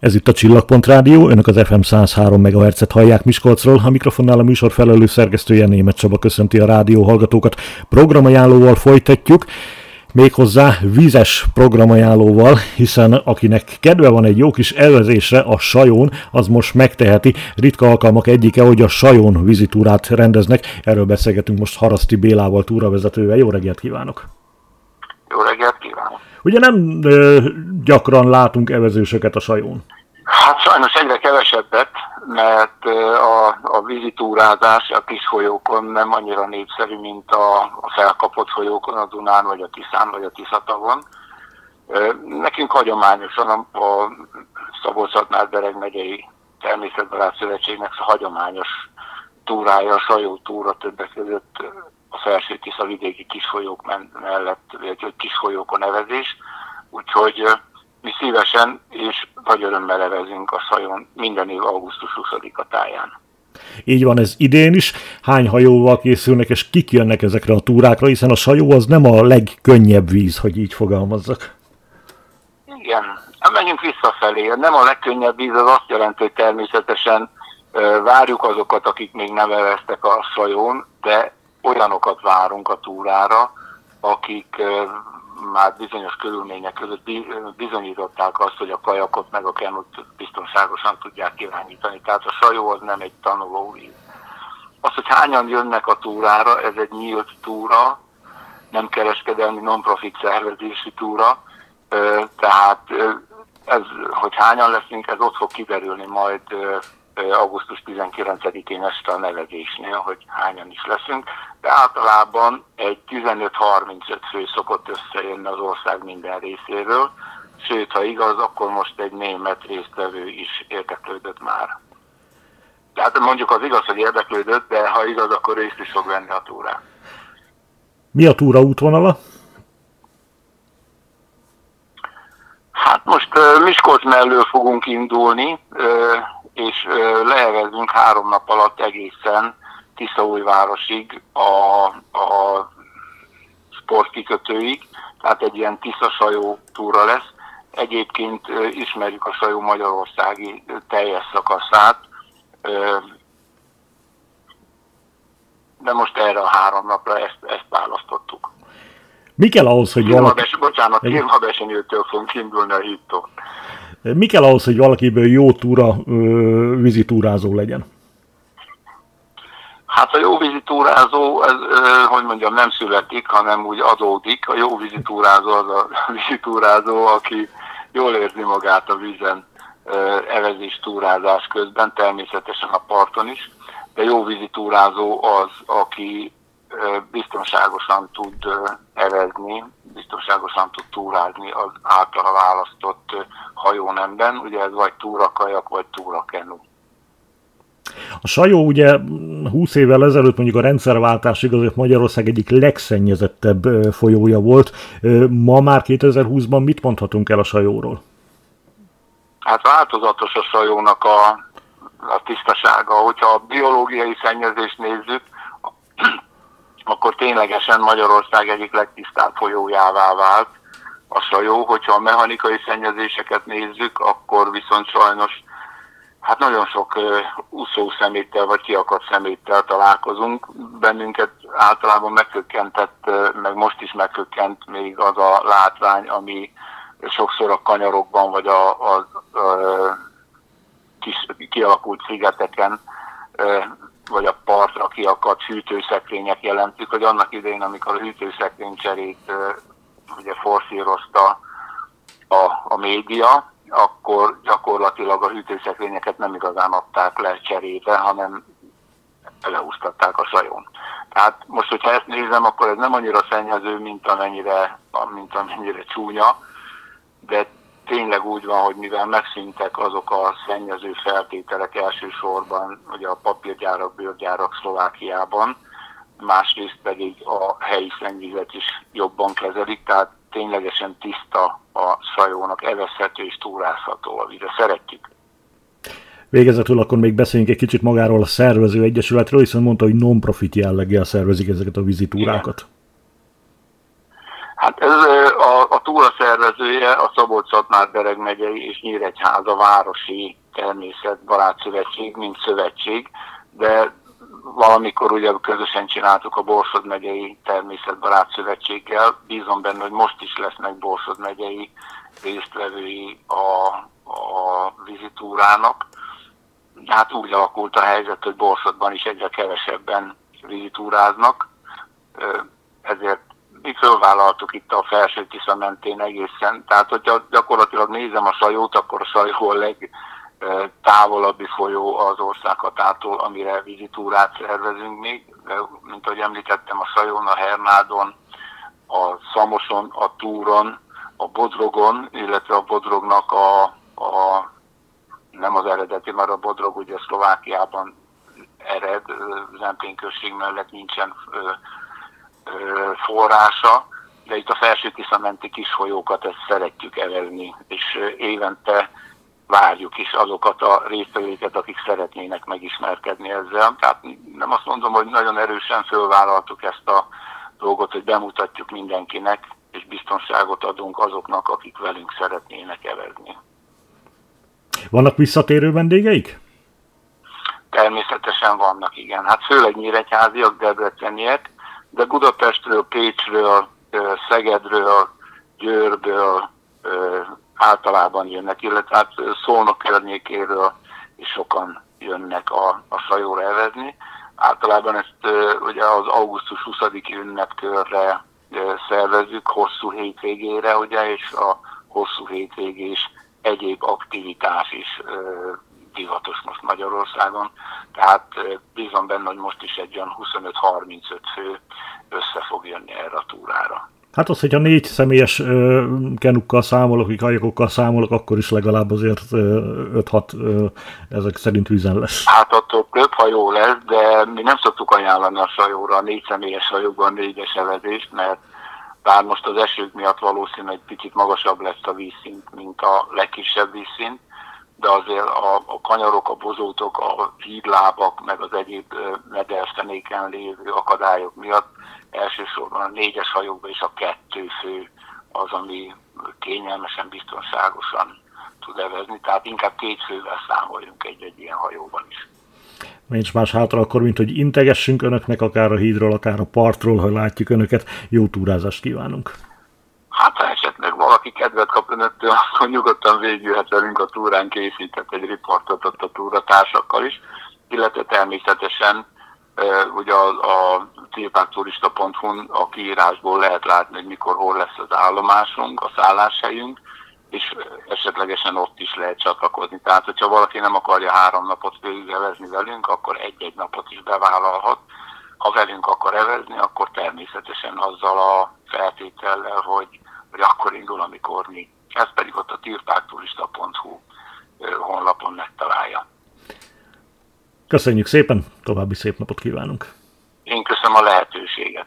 Ez itt a Csillagpont Rádió, önök az FM 103 MHz-et hallják Miskolcról, a mikrofonnál a műsor felelő szerkesztője Német Csaba köszönti a rádió hallgatókat. Programajánlóval folytatjuk, méghozzá vízes programajánlóval, hiszen akinek kedve van egy jó kis elvezésre a sajón, az most megteheti. Ritka alkalmak egyike, hogy a sajón vizitúrát rendeznek. Erről beszélgetünk most Haraszti Bélával, túravezetővel. Jó reggelt kívánok! Jó reggelt kívánok! Ugye nem ö, gyakran látunk evezősöket a sajón? Hát sajnos egyre kevesebbet, mert a, a vízitúrázás a kis folyókon nem annyira népszerű, mint a, a felkapott folyókon, a Dunán, vagy a Tiszán, vagy a Tiszatavon. Nekünk hagyományosan a, a Szabolcs-Szatmár-Bereg megyei Természetbarát Szövetségnek a hagyományos túrája, a sajó túra többek között a felső Tisza vidéki kisfolyók mellett, vagy kisfolyókon nevezés. Úgyhogy mi szívesen és nagy örömmel levezünk a Szajon minden év augusztus 20-a táján. Így van ez idén is. Hány hajóval készülnek, és kik jönnek ezekre a túrákra, hiszen a sajó az nem a legkönnyebb víz, hogy így fogalmazzak. Igen, hát menjünk visszafelé. Nem a legkönnyebb víz, az azt jelenti, hogy természetesen várjuk azokat, akik még nem eveztek a sajón, de olyanokat várunk a túrára, akik már bizonyos körülmények között bizonyították azt, hogy a kajakot meg a kenut biztonságosan tudják irányítani. Tehát a sajó az nem egy tanulóvíz. Az, hogy hányan jönnek a túrára, ez egy nyílt túra, nem kereskedelmi non-profit szervezési túra, tehát ez, hogy hányan leszünk, ez ott fog kiderülni majd augusztus 19-én este a nevezésnél, hogy hányan is leszünk, de általában egy 15-35 fő szokott összejönni az ország minden részéről, sőt, ha igaz, akkor most egy német résztvevő is érdeklődött már. Tehát mondjuk az igaz, hogy érdeklődött, de ha igaz, akkor részt is fog venni a túrán. Mi a túra útvonala? Hát most Miskolc mellől fogunk indulni, és lehevezünk három nap alatt egészen Tiszaújvárosig a, a sportkikötőig, tehát egy ilyen Tisza-sajó túra lesz. Egyébként ismerjük a sajó magyarországi teljes szakaszát, de most erre a három napra ezt, ezt választottuk. Mi kell ahhoz, hogy valaki... Bocsánat, Kilmabesenyőtől fogunk indulni a hídtól. Mi kell ahhoz, hogy valakiből jó túra, vizitúrázó legyen? Hát a jó vizitúrázó, ez, hogy mondjam, nem születik, hanem úgy adódik. A jó vizitúrázó az a vizitúrázó, aki jól érzi magát a vízen evezés túrázás közben, természetesen a parton is, de jó vizitúrázó az, aki biztonságosan tud erezni, biztonságosan tud túrázni az általa választott hajónemben, ugye ez vagy túrakajak, vagy túrakenu. A Sajó ugye 20 évvel ezelőtt mondjuk a rendszerváltásig azért Magyarország egyik legszennyezettebb folyója volt. Ma már 2020-ban mit mondhatunk el a Sajóról? Hát változatos a Sajónak a, a tisztasága. Hogyha a biológiai szennyezést nézzük, akkor ténylegesen Magyarország egyik legtisztább folyójává vált a sajó. Hogyha a mechanikai szennyezéseket nézzük, akkor viszont sajnos hát nagyon sok uh, úszó szeméttel vagy kiakadt szeméttel találkozunk. Bennünket általában megkökkentett, meg most is megkökkent még az a látvány, ami sokszor a kanyarokban vagy a, a, a, kis kialakult szigeteken vagy a partra kiakadt hűtőszekrények jelentik, hogy annak idején, amikor a hűtőszekrény cserét ugye forszírozta a, a média, akkor gyakorlatilag a hűtőszekrényeket nem igazán adták le cserébe, hanem leúsztatták a sajón. Tehát most, hogyha ezt nézem, akkor ez nem annyira szennyező, mint amennyire, mint amennyire csúnya, de tényleg úgy van, hogy mivel megszűntek azok a szennyező feltételek elsősorban, ugye a papírgyárak, bőrgyárak Szlovákiában, másrészt pedig a helyi szennyvizet is jobban kezelik, tehát ténylegesen tiszta a sajónak, evezhető és túrázható a víze. Szeretjük. Végezetül akkor még beszéljünk egy kicsit magáról a szervező egyesületről, hiszen mondta, hogy non-profit jelleggel szervezik ezeket a vizitúrákat. Igen Hát ez a, a túra szervezője a Szabolcs-Szatmár-Bereg megyei és Nyíregyháza városi természetbarát szövetség, mint szövetség, de valamikor ugye közösen csináltuk a Borsod megyei természetbarát szövetséggel. Bízom benne, hogy most is lesznek Borsod megyei résztvevői a, a vizitúrának. Hát úgy alakult a helyzet, hogy Borsodban is egyre kevesebben vizitúráznak, ezért mi fölvállaltuk itt a felső Tisza mentén egészen. Tehát, hogyha gyakorlatilag nézem a sajót, akkor a sajó a legtávolabbi folyó az országhatától, amire vizitúrát szervezünk még. Mint ahogy említettem, a sajón, a Hernádon, a Szamoson, a Túron, a Bodrogon, illetve a Bodrognak a, a nem az eredeti, mert a Bodrog ugye Szlovákiában ered, Zempén község mellett nincsen forrása, de itt a felső Tiszamenti kis folyókat ezt szeretjük evelni, és évente várjuk is azokat a résztvevőket, akik szeretnének megismerkedni ezzel. Tehát nem azt mondom, hogy nagyon erősen fölvállaltuk ezt a dolgot, hogy bemutatjuk mindenkinek, és biztonságot adunk azoknak, akik velünk szeretnének evezni. Vannak visszatérő vendégeik? Természetesen vannak, igen. Hát főleg nyíregyháziak, debreceniek, de Budapestről, Pécsről, Szegedről, Győrből általában jönnek, illetve hát Szolnok környékéről is sokan jönnek a, a sajóra evezni. Általában ezt ugye az augusztus 20-i ünnepkörre szervezzük, hosszú hétvégére, ugye, és a hosszú hétvégés egyéb aktivitás is divatos most Magyarországon, tehát bízom benne, hogy most is egy olyan 25-35 fő össze fog jönni erre a túrára. Hát az, hogyha négy személyes ö, kenukkal számolok, kajakokkal számolok, akkor is legalább azért 5-6 ezek szerint vízen lesz. Hát attól több hajó lesz, de mi nem szoktuk ajánlani a sajóra a négy személyes hajóban négyes evezést, mert bár most az esők miatt valószínűleg egy picit magasabb lesz a vízszint, mint a legkisebb vízszint, de azért a, a kanyarok, a bozótok, a hídlábak, meg az egyéb mederfenéken lévő akadályok miatt elsősorban a négyes hajókban is a kettő fő az, ami kényelmesen, biztonságosan tud evezni, tehát inkább két fővel számoljunk egy-egy ilyen hajóban is. Nincs más hátra akkor, mint hogy integessünk önöknek, akár a hídról, akár a partról, ha látjuk önöket. Jó túrázást kívánunk! Hát ha esetleg valaki kedvet kap önöktől, akkor nyugodtan végülhet velünk a túrán, készített egy riportot ott a túratársakkal is, illetve természetesen ugye a, a tilpákturista.hu-n a kiírásból lehet látni, hogy mikor, hol lesz az állomásunk, a szálláshelyünk, és esetlegesen ott is lehet csatlakozni. Tehát, hogyha valaki nem akarja három napot végigevezni velünk, akkor egy-egy napot is bevállalhat. Ha velünk akar evezni, akkor természetesen azzal a feltétellel, hogy hogy akkor indul, amikor mi. Ez pedig ott a tilpákturista.hu honlapon megtalálja. Köszönjük szépen, további szép napot kívánunk! Én köszönöm a lehetőséget.